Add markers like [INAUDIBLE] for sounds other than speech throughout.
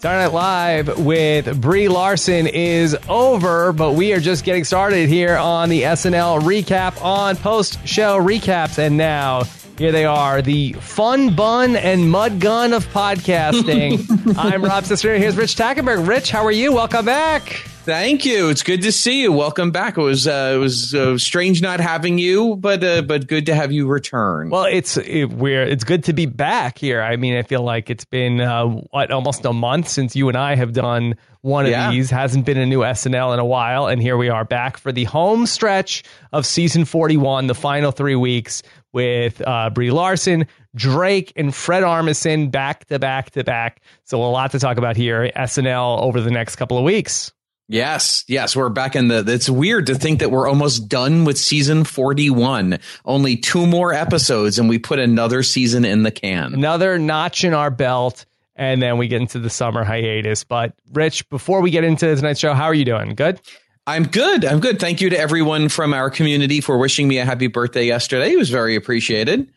Saturday Night Live with Brie Larson is over, but we are just getting started here on the SNL recap on post show recaps. And now here they are, the fun bun and mud gun of podcasting. [LAUGHS] I'm Rob Cesternino. Here's Rich Tackenberg. Rich, how are you? Welcome back. Thank you. It's good to see you. Welcome back. It was uh, it was uh, strange not having you, but uh, but good to have you return. Well, it's it, we're it's good to be back here. I mean, I feel like it's been uh, what almost a month since you and I have done one of Yeah. these. Hasn't been a new SNL in a while, and here we are back for the home stretch of season 41, the final three weeks with uh, Brie Larson, Drake, and Fred Armisen back to back to back. So a lot to talk about here. SNL over the next couple of weeks. Yes, yes, we're back in the. It's weird to think that we're almost done with season forty-one. Only two more episodes, and we put another season in the can. another notch in our belt, and then we get into the summer hiatus. But Rich, before we get into tonight's show, how are you doing? Good. I'm good. I'm good. Thank you to everyone from our community for wishing me a happy birthday yesterday. It was very appreciated.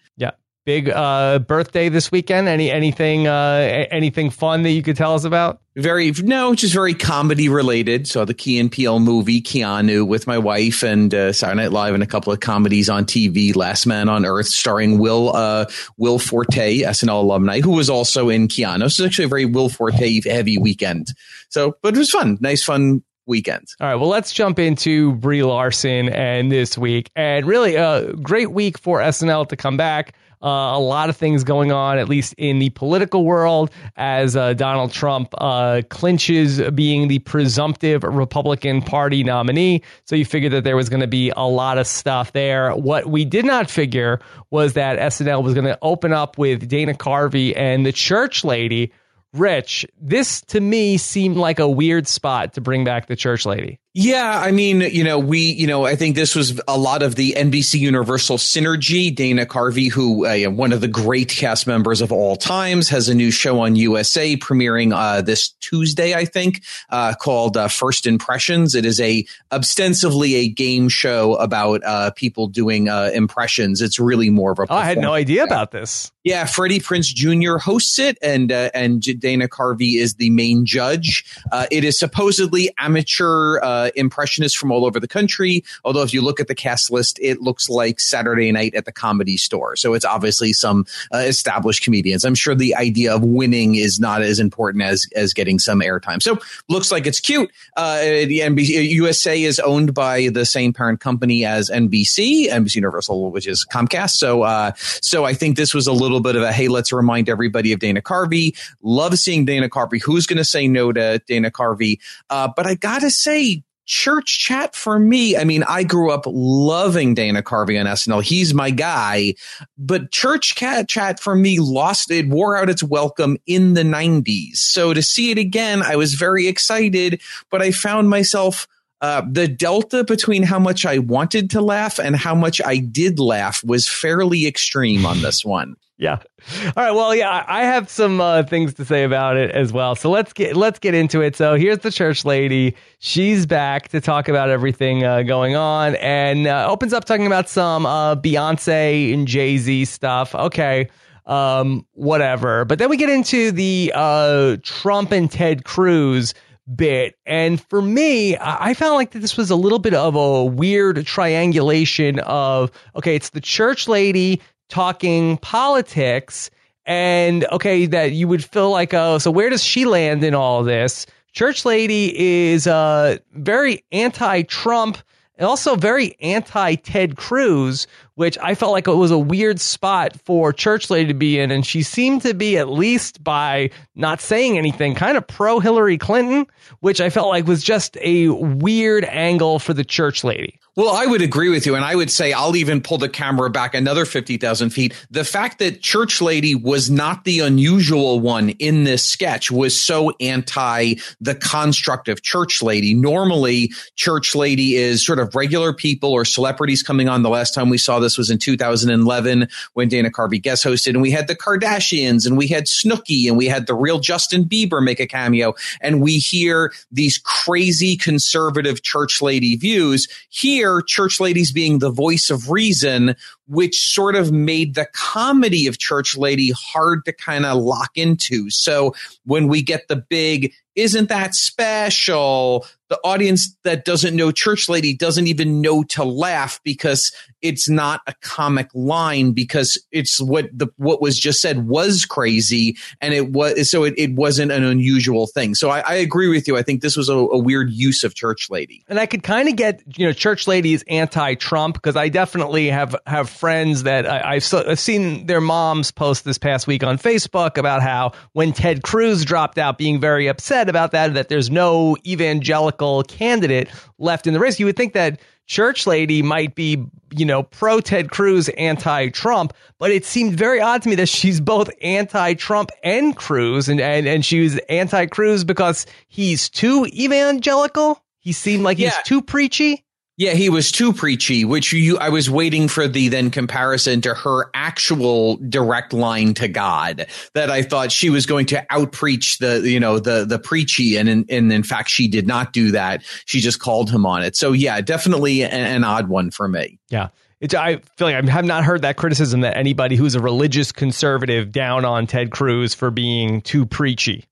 Big uh, birthday this weekend. Any anything uh, anything fun that you could tell us about? Very no, just very comedy related. Saw the Key and Peele movie Keanu with my wife and uh, Saturday Night Live and a couple of comedies on TV. Last Man on Earth, starring Will uh, Will Forte, SNL alumni, who was also in Keanu. So it's actually a very Will Forte heavy weekend. So, but it was fun. Nice fun weekend. All right, well, let's jump into Brie Larson and this week. And really, a great week for SNL to come back. Uh, a lot of things going on, at least in the political world, as uh, Donald Trump uh, clinches being the presumptive Republican Party nominee. So you figured that there was going to be a lot of stuff there. What we did not figure was that SNL was going to open up with Dana Carvey and the church lady. Rich, this to me seemed like a weird spot to bring back the church lady. Yeah, I mean, you know, we, you know, I think this was a lot of the NBC Universal synergy. Dana Carvey, who uh, one of the great cast members of all times, has a new show on USA premiering uh, this Tuesday, I think, uh, called uh, First Impressions. It is a ostensibly a game show about uh, people doing uh, impressions. It's really more of a. Oh, I had no idea about this. Yeah, Freddie Prinze Jr. hosts it, and uh, and Dana Carvey is the main judge. Uh, it is supposedly amateur uh, impressionists from all over the country. Although, if you look at the cast list, it looks like Saturday Night at the Comedy Store. So it's obviously some uh, established comedians. I'm sure the idea of winning is not as important as as getting some airtime. So looks like it's cute. Uh, the NBC USA is owned by the same parent company as NBC, NBC Universal, which is Comcast. So uh, so I think this was a little bit of a hey, let's remind everybody of Dana Carvey. Love seeing Dana Carvey. Who's going to say no to Dana Carvey? Uh, but I gotta say. Church chat for me. I mean, I grew up loving Dana Carvey on SNL. He's my guy. But church cat chat for me lost it, wore out its welcome in the 90s. So to see it again, I was very excited, but I found myself uh, the delta between how much I wanted to laugh and how much I did laugh was fairly extreme on this one. [LAUGHS] Yeah. All right. Well, yeah, I have some uh, things to say about it as well. So let's get let's get into it. So here's the church lady. She's back to talk about everything uh, going on, and uh, opens up talking about some uh, Beyonce and Jay Z stuff. Okay. Um, whatever. But then we get into the uh, Trump and Ted Cruz bit. And for me, I found like that this was a little bit of a weird triangulation of okay, it's the church lady talking politics, and okay, that you would feel like, oh, so where does she land in all this? Church lady is uh very anti-Trump and also very anti Ted Cruz, which I felt like it was a weird spot for Church Lady to be in. And she seemed to be, at least by not saying anything, kind of pro Hillary Clinton, which I felt like was just a weird angle for the Church Lady. Well, I would agree with you. And I would say I'll even pull the camera back another 50,000 feet. The fact that Church Lady was not the unusual one in this sketch was so anti the construct of Church Lady. Normally, Church Lady is sort of regular people or celebrities coming on. The last time we saw This was in 2011 when Dana Carvey guest hosted, and we had the Kardashians, and we had Snooki, and we had the real Justin Bieber make a cameo, and we hear these crazy conservative church lady views. Here, church ladies being the voice of reason which sort of made the comedy of Church Lady hard to kind of lock into. So when we get the big, isn't that special? The audience that doesn't know Church Lady doesn't even know to laugh because it's not a comic line because it's what the what was just said was crazy and it was so it, it wasn't an unusual thing. So I, I agree with you. I think this was a, a weird use of Church Lady. And I could kind of get you know Church Lady is anti-Trump because I definitely have have friends that I, have I've seen their moms post this past week on Facebook about how when Ted Cruz dropped out, being very upset about that, that there's no evangelical candidate left in the race. You would think that church lady might be, you know, pro Ted Cruz, anti Trump, but it seemed very odd to me that she's both anti Trump and Cruz, and, and, and she was anti Cruz because he's too evangelical. He seemed like he's yeah. too preachy. Yeah, he was too preachy, which you I was waiting for the then comparison to her actual direct line to God that I thought she was going to outpreach the you know the the preachy and in, and in fact she did not do that. She just called him on it. So yeah, definitely an, an odd one for me. Yeah. It's, I feel like I have not heard that criticism that anybody who's a religious conservative down on Ted Cruz for being too preachy.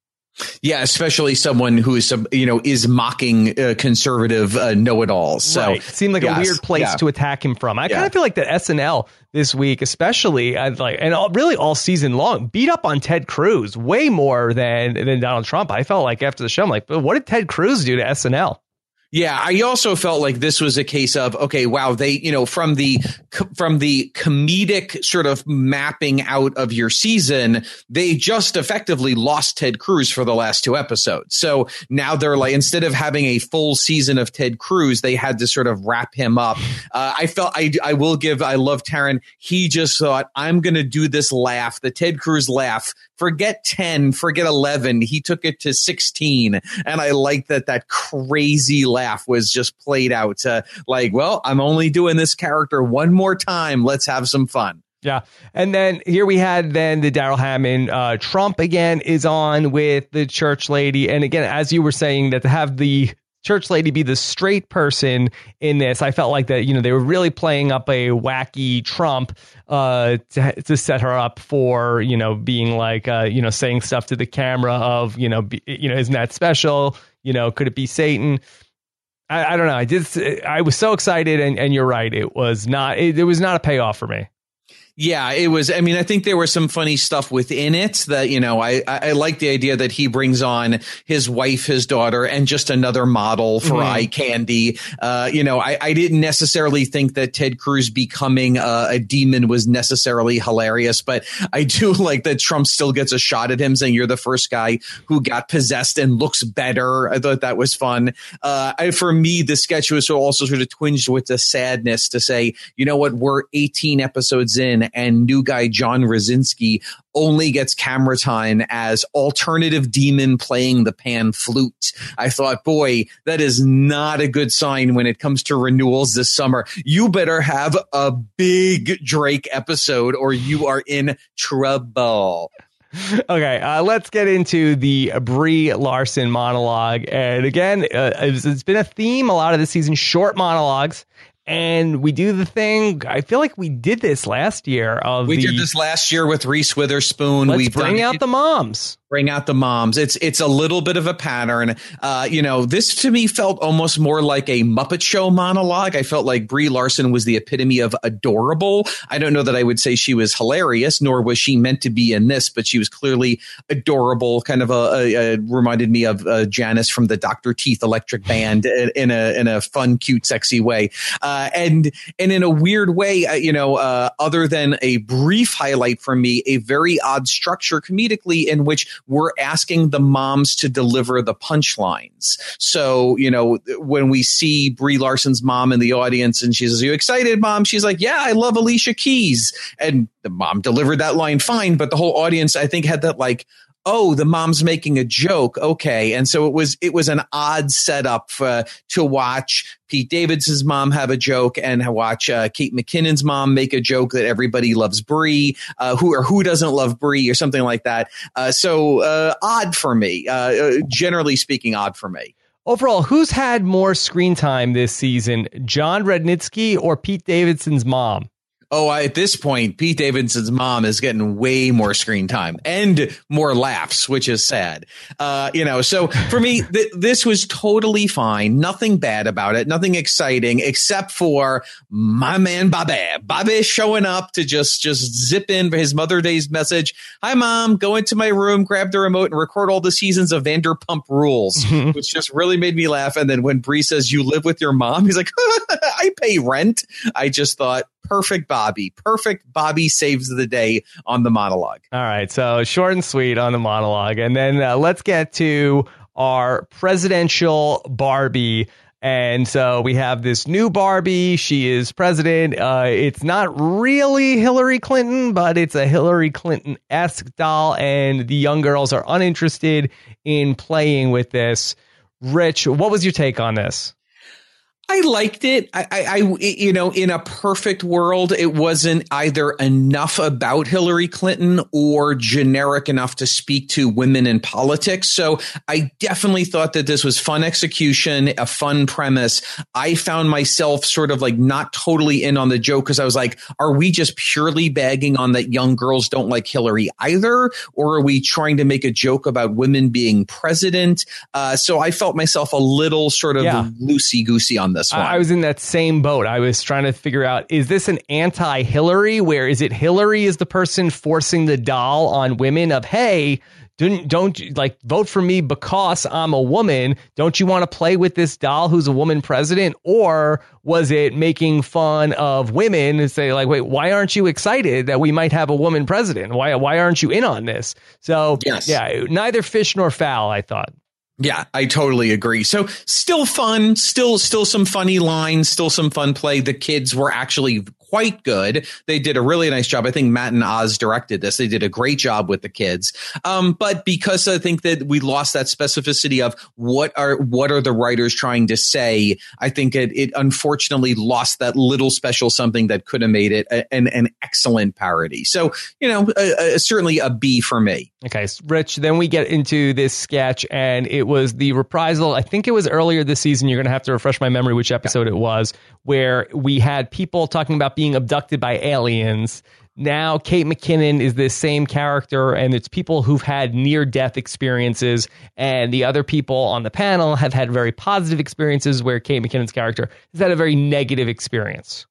Yeah, especially someone who is, some you know, is mocking uh, conservative uh, know-it-alls. So right. it seemed like yes, a weird place yeah. to attack him from. I yeah. kind of feel like that SNL this week, especially uh, like, and all, really all season long, beat up on Ted Cruz way more than than Donald Trump. I felt like after the show, I'm like, what did Ted Cruz do to SNL? Yeah, I also felt like this was a case of okay, wow, they you know from the from the comedic sort of mapping out of your season, they just effectively lost Ted Cruz for the last two episodes. So now they're like instead of having a full season of Ted Cruz, they had to sort of wrap him up. Uh, I felt I I will give I love Taran. He just thought I'm going to do this laugh, the Ted Cruz laugh forget 10, forget 11. He took it to 16. And I like that that crazy laugh was just played out like, well, I'm only doing this character one more time. Let's have some fun. Yeah. And then here we had then the Darrell Hammond. Uh, Trump again is on with the church lady. And again, as you were saying, that to have the church lady be the straight person in this. I felt like that, you know, they were really playing up a wacky Trump uh, to, to set her up for, you know, being like, uh, you know, saying stuff to the camera of, you know, be, you know, isn't that special? You know, could it be Satan? I, I don't know. I just, I was so excited, and, and you're right. It was not, it, it was not a payoff for me. Yeah, it was. I mean, I think there was some funny stuff within it that you know. I I like the idea that he brings on his wife, his daughter, and just another model for mm-hmm. eye candy. Uh, you know, I, I didn't necessarily think that Ted Cruz becoming a, a, demon was necessarily hilarious, but I do [LAUGHS] like that Trump still gets a shot at him, saying you're the first guy who got possessed and looks better. I thought that was fun. Uh, I, for me, the sketch was also sort of twinged with the sadness to say, you know what, we're 18 episodes in and new guy John Krasinski only gets camera time as alternative demon playing the pan flute. I thought, boy, that is not a good sign when it comes to renewals this summer. You better have a big Drake episode or you are in trouble. okay, uh, let's get into the Brie Larson monologue. And again, uh, it's, it's been a theme a lot of the season short monologues and we do the thing. I feel like we did this last year. Of we the, did this last year with Reese Witherspoon. Let's We've bring out it. the moms bring out the moms. It's it's a little bit of a pattern. Uh, you know, this to me felt almost more like a Muppet Show monologue. I felt like Brie Larson was the epitome of adorable. I don't know that I would say she was hilarious, nor was she meant to be in this, but she was clearly adorable. Kind of a, a, a reminded me of uh, Janice from the Doctor Teeth Electric Band in a in a fun, cute, sexy way. Uh, and and in a weird way, uh, you know, uh, other than a brief highlight for me, a very odd structure comedically in which we're asking the moms to deliver the punchlines. So, you know, when we see Brie Larson's mom in the audience and she says, Are you excited, mom? She's like, Yeah, I love Alicia Keys. And the mom delivered that line fine, but the whole audience, I think, had that like, oh, the mom's making a joke. Okay. And so it was, it was an odd setup for, to watch Pete Davidson's mom have a joke and watch uh, Kate McKinnon's mom make a joke that everybody loves Brie, uh, who or who doesn't love Brie or something like that. Uh, so uh, odd for me, uh, uh, generally speaking, odd for me. Overall, who's had more screen time this season, Jon Rudnitsky or Pete Davidson's mom? Oh, I, at this point, Pete Davidson's mom is getting way more screen time and more laughs, which is sad. Uh, you know, so for me, [LAUGHS] th- this was totally fine. Nothing bad about it. Nothing exciting except for my man Bobby. Bobby showing up to just just zip in for his Mother Day's message. Hi, mom. Go into my room, grab the remote, and record all the seasons of Vanderpump Rules, [LAUGHS] which just really made me laugh. And then when Brie says, "You live with your mom," he's like, [LAUGHS] "I pay rent." I just thought perfect Bobby. Perfect Bobby saves the day on the monologue. All right. So short and sweet on the monologue. And then uh, let's get to our presidential Barbie. And so we have this new Barbie. She is president. Uh, it's not really Hillary Clinton, but it's a Hillary Clinton esque doll. And the young girls are uninterested in playing with this. Rich, what was your take on this? I liked it. I, I, I, you know, in a perfect world, it wasn't either enough about Hillary Clinton or generic enough to speak to women in politics. So I definitely thought that this was fun execution, a fun premise. I found myself sort of like not totally in on the joke because I was like, are we just purely bagging on that young girls don't like Hillary either? Or are we trying to make a joke about women being president? Uh, so I felt myself a little sort of yeah. loosey goosey on this this one. I was in that same boat. I was trying to figure out is this an anti Hillary? Where is it Hillary is the person forcing the doll on women of, hey, don't don't like vote for me because I'm a woman. Don't you want to play with this doll who's a woman president? Or was it making fun of women and say like, wait, why aren't you excited that we might have a woman president? Why why aren't you in on this? So yes. yeah, neither fish nor fowl. I thought. Yeah, I totally agree. So still fun, still still some funny lines, still some fun play. The kids were actually quite good. They did a really nice job. I think Matt and Oz directed this. They did a great job with the kids. Um, but because I think that we lost that specificity of what are what are the writers trying to say, I think it it unfortunately lost that little special something that could have made it a, an an excellent parody. So you know, a, a, certainly a B for me. Okay, Rich. Then we get into this sketch, and it was the reprisal. I think it was earlier this season. You're going to have to refresh my memory which episode yeah. it was, where we had people talking about being abducted by aliens. Now, Kate McKinnon is this same character, and it's people who've had near death experiences, and the other people on the panel have had very positive experiences where Kate McKinnon's character has had a very negative experience.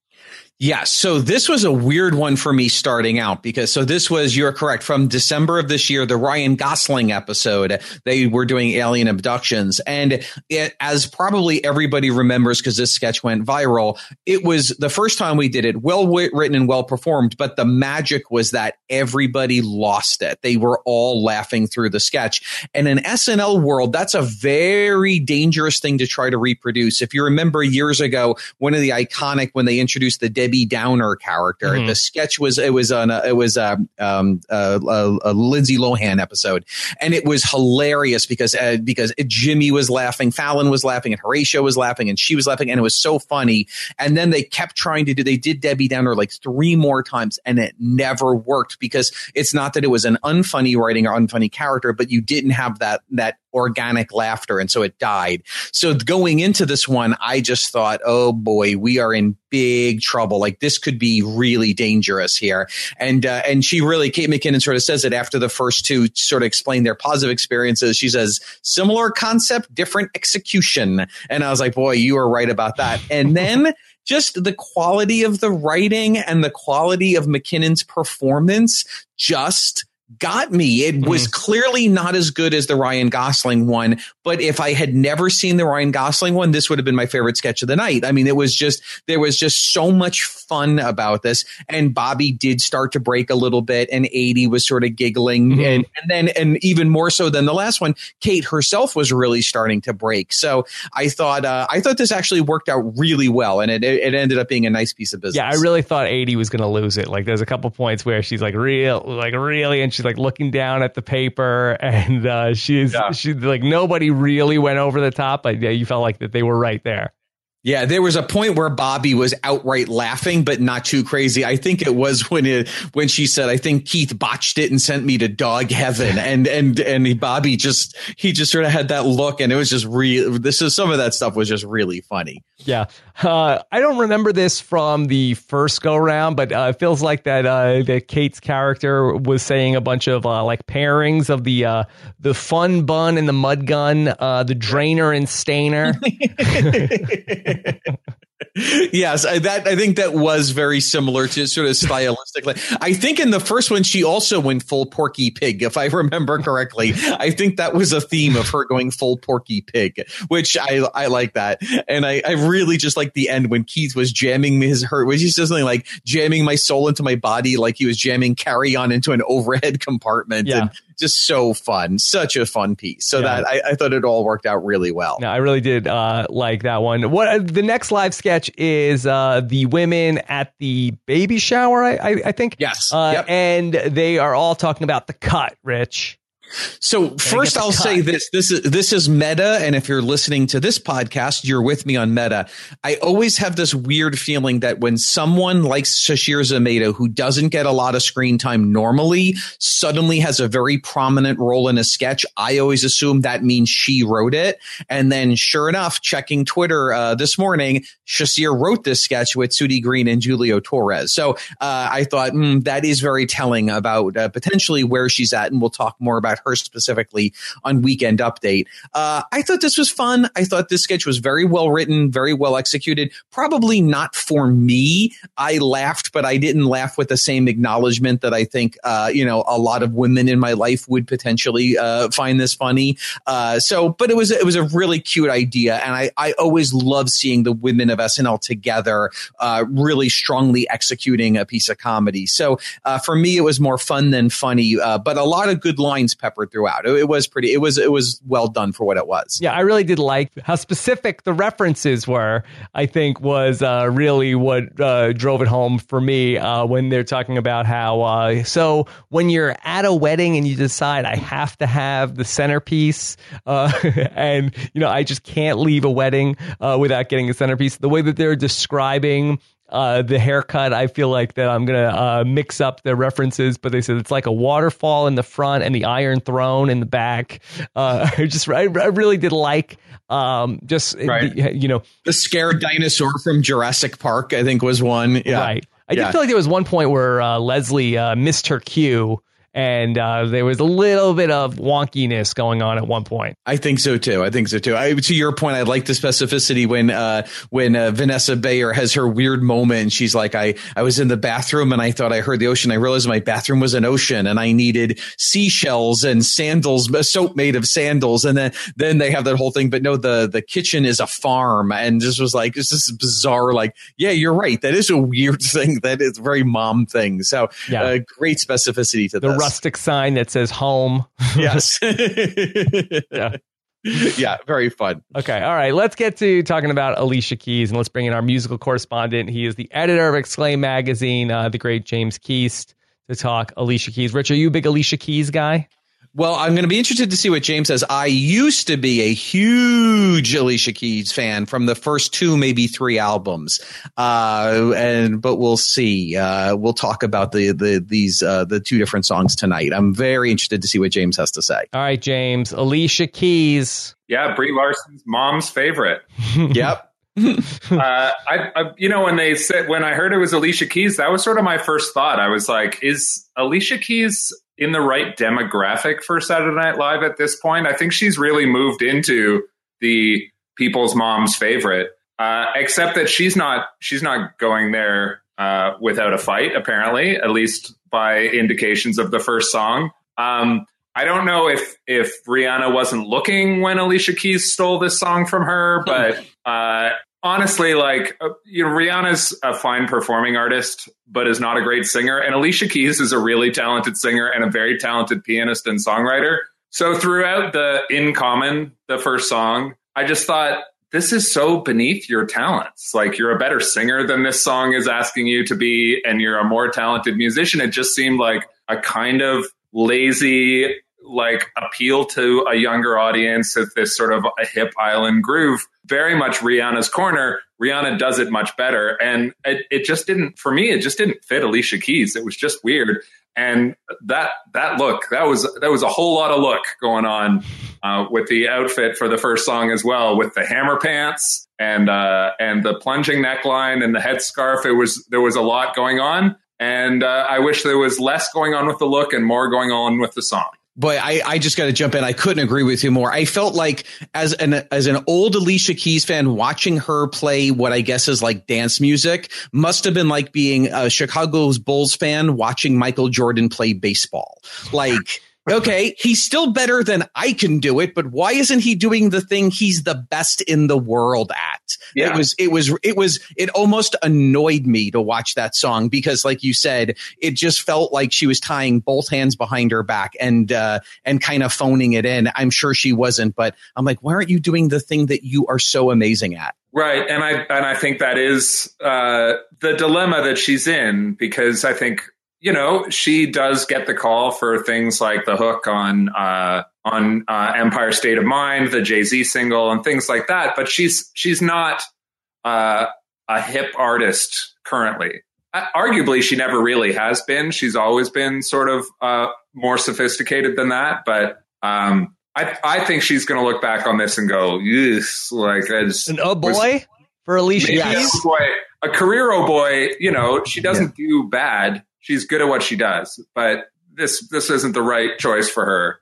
Yeah, so this was a weird one for me starting out because so this was you're correct from December of this year the Ryan Gosling episode they were doing alien abductions. And it, as probably everybody remembers because this sketch went viral it was the first time we did it well written and well performed but the magic was that everybody lost it. They were all laughing through the sketch. And in SNL world that's a very dangerous thing to try to reproduce. If you remember years ago one of the iconic when they introduced the Debbie Debbie Downer character. Mm-hmm. The sketch was it was on a, it was a, um, a, a, a, Lindsay Lohan episode, and it was hilarious because uh, because Jimmy was laughing, Fallon was laughing, and Horatio was laughing, and she was laughing, and it was so funny. And then they kept trying to do they did Debbie Downer like three more times, and it never worked because it's not that it was an unfunny writing or unfunny character, but you didn't have that that organic laughter. And so it died. So going into this one, I just thought, oh boy, we are in big trouble. Like this could be really dangerous here. And, uh, and she really, Kate McKinnon sort of says it after the first two sort of explain their positive experiences. She says, similar concept, different execution. And I was like, boy, you are right about that. And [LAUGHS] then, just the quality of the writing and the quality of McKinnon's performance just got me. It was mm. clearly not as good as the Ryan Gosling one, but if I had never seen the Ryan Gosling one, this would have been my favorite sketch of the night. I mean, it was just, there was just so much fun about this. And Bobby did start to break a little bit and Aidy was sort of giggling. Mm-hmm. And, and then, and even more so than the last one, Kate herself was really starting to break. So I thought, uh, I thought this actually worked out really well and it, it ended up being a nice piece of business. Yeah. I really thought Aidy was going to lose it. Like there's a couple points where she's like real, like really, and she's like looking down at the paper, and uh, she's Yeah. she's like nobody really went over the top, but yeah, you felt like that they were right there. Yeah, there was a point where Bobby was outright laughing, but not too crazy. I think it was when it when she said, "I think Keith botched it and sent me to dog heaven," [LAUGHS] and and and he, Bobby just he just sort of had that look, and it was just real. This is some of that stuff was just really funny. Yeah, uh, I don't remember this from the first go round, but uh, it feels like that uh, that Kate's character was saying a bunch of uh, like pairings of the uh, the fun bun and the mud gun, uh, the drainer and stainer. [LAUGHS] [LAUGHS] yes, I, that I think that was very similar to sort of stylistically. I think in the first one she also went full Porky Pig, if I remember correctly. I think that was a theme of her going full Porky Pig, which I I like that, and I I really just like the end when Keith was jamming his her, was he something like jamming my soul into my body, like he was jamming Carry On into an overhead compartment, Yeah. and just so fun, such a fun piece. So Yeah. that I, I thought it all worked out really well. No, I really did uh, like that one. What uh, the next live sketch is uh, the women at the baby shower. I, I, I think. Yes. Uh, Yep. And they are all talking about the cut, Rich. So first, I'll say this: this is this is meta, and if you're listening to this podcast, you're with me on meta. I always have this weird feeling that when someone like Sasheer Zamata, who doesn't get a lot of screen time normally, suddenly has a very prominent role in a sketch, I always assume that means she wrote it. And then, sure enough, checking Twitter uh, this morning, Sasheer wrote this sketch with Sudi Green and Julio Torres. So uh, I thought mm, that is very telling about uh, potentially where she's at, and we'll talk more about her specifically on Weekend Update. Uh, I thought this was fun. I thought this sketch was very well written, very well executed. Probably not for me. I laughed, but I didn't laugh with the same acknowledgement that I think uh, you know a lot of women in my life would potentially uh, find this funny. Uh, so, but it was it was a really cute idea, and I I always love seeing the women of SNL together, uh, really strongly executing a piece of comedy. So uh, for me, it was more fun than funny, but a lot of good lines peppered throughout. It, it was pretty. It was it was well done for what it was. Yeah, I really did like how specific the references were. I think was uh, really what uh, drove it home for me uh, when they're talking about how. Uh, so when you're at a wedding and you decide I have to have the centerpiece, uh, [LAUGHS] and you know I just can't leave a wedding uh, without getting a centerpiece. The way that they're describing uh, the haircut, I feel like that I'm gonna uh, mix up the references, but they said it's like a waterfall in the front and the Iron Throne in the back. Uh, [LAUGHS] I just I, I really did like um, just Right. the- you know The scared dinosaur from Jurassic Park, I think, was one. Yeah. right. I Yeah. did feel like there was one point where uh, Leslie uh, missed her cue. And uh, there was a little bit of wonkiness going on at one point. I think so too. I think so too. I, to your point, I like the specificity when uh, when uh, Vanessa Bayer has her weird moment. And she's like, "I I was in the bathroom and I thought I heard the ocean. I realized my bathroom was an ocean and I needed seashells and sandals, soap made of sandals. And then then they have that whole thing. But no, the the kitchen is a farm. And this was like it's this bizarre. Like, yeah, you're right. That is a weird [LAUGHS] thing. That is a very mom thing. So Yeah. uh, great specificity to The. Rustic sign that says home. [LAUGHS] Yes. Yeah. yeah. Very fun. Okay, all right. Let's get to talking about Alicia Keys and let's bring in our musical correspondent. He is the editor of Exclaim Magazine, uh, the great James Keast, to talk Alicia Keys. Rich, are you a big Alicia Keys guy? Well, I'm going to be interested to see what James says. I used to be a huge Alicia Keys fan from the first two, maybe three albums, uh, and but we'll see. Uh, we'll talk about the the these uh, the two different songs tonight. I'm very interested to see what James has to say. All right, James. Alicia Keys. Yeah, Brie Larson's mom's favorite. [LAUGHS] yep. [LAUGHS] uh, I, I, you know, when they said when I heard it was Alicia Keys, that was sort of my first thought. I was like, is Alicia Keys in the right demographic for Saturday Night Live at this point? I think she's really moved into the people's mom's favorite. Uh, except that she's not she's not going there uh, without a fight. Apparently, at least by indications of the first song. Um, I don't know if if Rihanna wasn't looking when Alicia Keys stole this song from her, but uh, honestly, like uh, you know, Rihanna's a fine performing artist, but is not a great singer, and Alicia Keys is a really talented singer and a very talented pianist and songwriter. So throughout the In Common, the first song, I just thought this is so beneath your talents. Like you're a better singer than this song is asking you to be, and you're a more talented musician. It just seemed like a kind of lazy like appeal to a younger audience of this sort of a hip island groove. Very much Rihanna's corner. Rihanna does it much better. And it, it just didn't, for me, it just didn't fit Alicia Keys. It was just weird. And that that look, that was that was a whole lot of look going on uh, with the outfit for the first song as well, with the hammer pants and uh, and the plunging neckline and the headscarf. It was there was a lot going on, and uh, I wish there was less going on with the look and more going on with the song. Boy, I, I just got to jump in. I couldn't agree with you more. I felt like as an as an old Alicia Keys fan, watching her play what I guess is like dance music must have been like being a Chicago's Bulls fan watching Michael Jordan play baseball. Like okay, he's still better than I can do it, but why isn't he doing the thing he's the best in the world at? Yeah. It was, it was, it was, it almost annoyed me to watch that song because, like you said, it just felt like she was tying both hands behind her back and, uh, and kind of phoning it in. I'm sure she wasn't, but I'm like, why aren't you doing the thing that you are so amazing at? Right, and I and I think that is uh, the dilemma that she's in because I think you know, she does get the call for things like the hook on uh, on uh, Empire State of Mind, the Jay Z single, and things like that. But she's she's not uh, a hip artist currently. Arguably, she never really has been. She's always been sort of uh, more sophisticated than that. But um, I I think she's going to look back on this and go, "Yes, like I an oh boy was, for Alicia Keys." Oh boy, a career oh boy. You know, she doesn't yeah. do bad she's good at what she does, but this this isn't the right choice for her.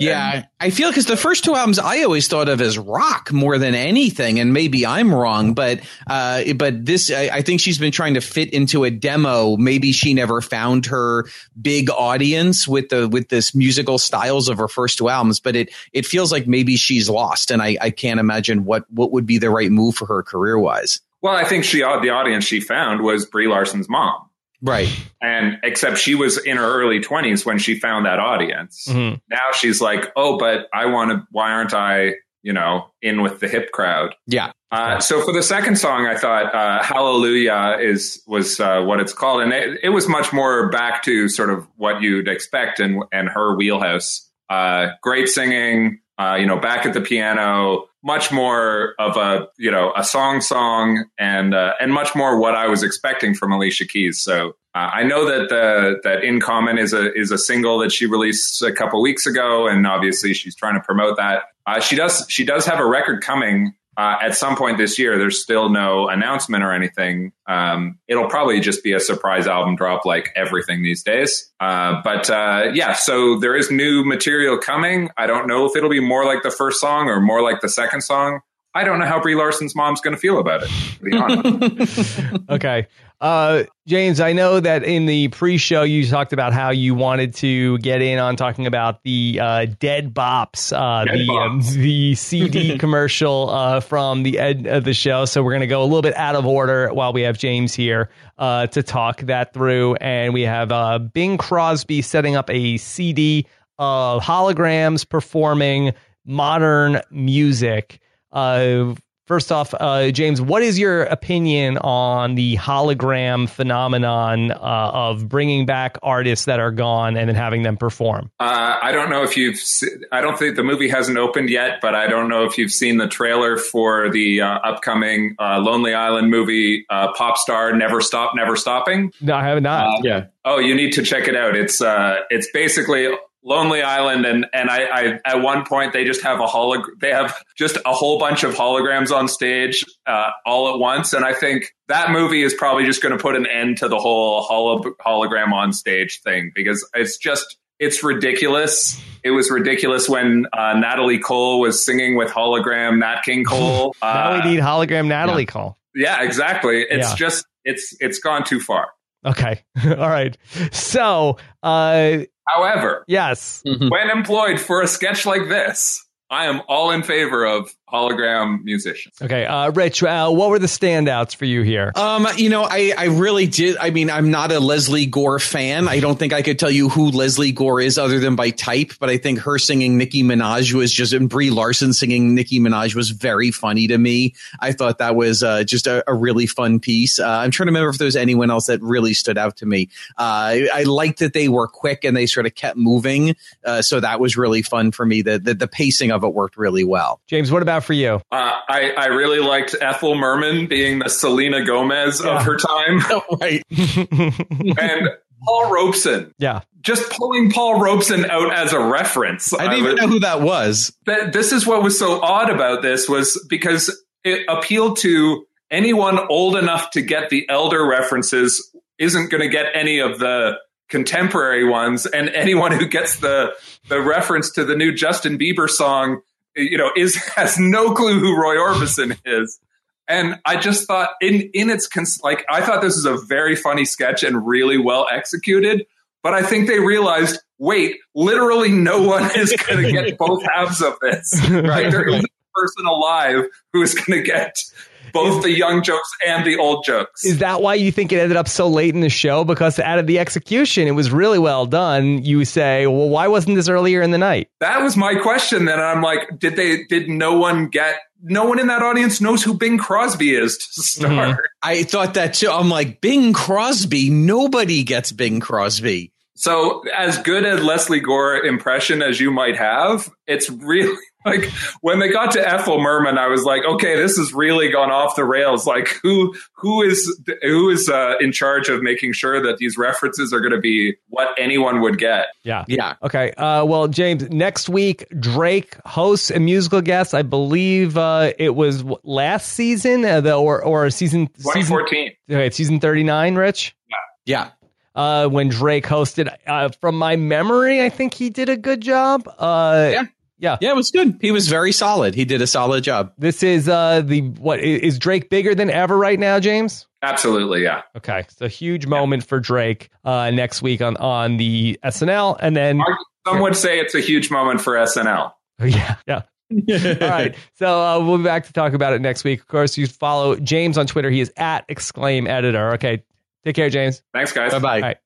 Yeah, and, I feel because the first two albums I always thought of as rock more than anything, and maybe I'm wrong, but uh, but this I, I, think she's been trying to fit into a demo. Maybe she never found her big audience with the with this musical styles of her first two albums, but it it feels like maybe she's lost, and I, I can't imagine what what would be the right move for her career wise. Well, I think she the audience she found was Brie Larson's mom. Right. And except she was in her early 20s when she found that audience. Mm-hmm. Now she's like, oh, but I want to, why aren't I, you know, in with the hip crowd? Yeah. Uh, so for the second song, I thought uh, "Hallelujah" is was uh, what it's called, and it, it, was much more back to sort of what you'd expect and and her wheelhouse. Uh, great singing, uh, you know, back at the piano, much more of a you know a song song and uh, and much more what I was expecting from Alicia Keys. So uh, I know that the that In Common is a is a single that she released a couple weeks ago, and obviously she's trying to promote that. Uh, she does she does have a record coming uh, at some point this year. There's still no announcement or anything. Um, it'll probably just be a surprise album drop like everything these days. Uh, but uh, yeah, so there is new material coming. I don't know if it'll be more like the first song or more like the second song. I don't know how Brie Larson's mom's going to feel about it. To be honest. [LAUGHS] okay. Uh, James, I know that in the pre-show you talked about how you wanted to get in on talking about the uh, Dead Bops, uh, Dead the um, the CD [LAUGHS] commercial uh, from the end of the show. So we're going to go a little bit out of order while we have James here uh, to talk that through, and we have uh, Bing Crosby setting up a CD of holograms performing modern music. Uh, First off, uh, James, what is your opinion on the hologram phenomenon uh, of bringing back artists that are gone and then having them perform? Uh, I don't know if you've. Se- I don't think the movie hasn't opened yet, but I don't know if you've seen the trailer for the uh, upcoming uh, Lonely Island movie, uh, Pop Star Never Stop, Never Stopping. No, I have not. yeah. Oh, you need to check it out. It's it's basically Lonely Island, and and I, I at one point they just have a holog they have just a whole bunch of holograms on stage uh, all at once, and I think that movie is probably just going to put an end to the whole holo- hologram on stage thing because it's just it's ridiculous. It was ridiculous when uh, Natalie Cole was singing with hologram Nat King [LAUGHS] Cole. now we uh, need hologram Natalie yeah. Cole. Yeah, exactly. It's yeah. just it's it's gone too far. Okay. [LAUGHS] All right. So, uh, However, yes, mm-hmm. when employed for a sketch like this, I am all in favor of hologram musicians. Okay, uh, Rich, uh, what were the standouts for you here? Um, you know, I, I really did. I mean, I'm not a Lesley Gore fan. I don't think I could tell you who Lesley Gore is other than by type, but I think her singing Nicki Minaj was just, and Brie Larson singing Nicki Minaj was very funny to me. I thought that was uh, just a, a, really fun piece. Uh, I'm trying to remember if there was anyone else that really stood out to me. Uh, I, I liked that they were quick and they sort of kept moving. Uh, so that was really fun for me. The, the, the pacing of it worked really well. James, what about for you? Uh, I, I really liked Ethel Merman being the Selena Gomez yeah. of her time. [LAUGHS] Oh, right. [LAUGHS] and Paul Robeson. Yeah. Just pulling Paul Robeson out as a reference. I didn't even know who that was. That, this is what was so odd about this was because it appealed to anyone old enough to get the elder references isn't going to get any of the contemporary ones and anyone who gets the the reference to the new Justin Bieber song you know, is [LAUGHS] has no clue who Roy Orbison is. And I just thought in in its cons- like I thought this was a very funny sketch and really well executed. But I think they realized, wait, literally no one [LAUGHS] is going to get both halves of this. [LAUGHS] Right? There isn't a person alive who is going to get both the young jokes and the old jokes. Is that why you think it ended up so late in the show? Because out of the execution, it was really well done. You say, well, why wasn't this earlier in the night? That was my question. Then I'm like, did they? Did no one get? No one in that audience knows who Bing Crosby is to start. Mm-hmm. I thought that too. I'm like, Bing Crosby. Nobody gets Bing Crosby. So, as good a Lesley Gore impression as you might have, it's really [LAUGHS] like when they got to Ethel Merman, I was like, okay, this has really gone off the rails. Like, who who is who is uh, in charge of making sure that these references are going to be what anyone would get? Yeah, yeah. Okay. Uh, well, James, next week Drake hosts a musical guest. I believe uh, it was last season, uh, the, or or season 2014. Season, okay, season 39. Rich. Yeah. Yeah uh, when Drake hosted. Uh, from my memory, I think he did a good job. Uh, yeah. Yeah. Yeah, it was good. He was very solid. He did a solid job. This is uh the what is Drake bigger than ever right now, James? Absolutely, yeah. Okay. It's a huge moment for Drake uh next week on on the SNL and then some would say it's a huge moment for SNL. [LAUGHS] Yeah. Yeah. [LAUGHS] All right. So uh, we'll be back to talk about it next week. Of course, you follow James on Twitter. He is at exclaim editor. Okay. Take care, James. Thanks, guys. Bye bye.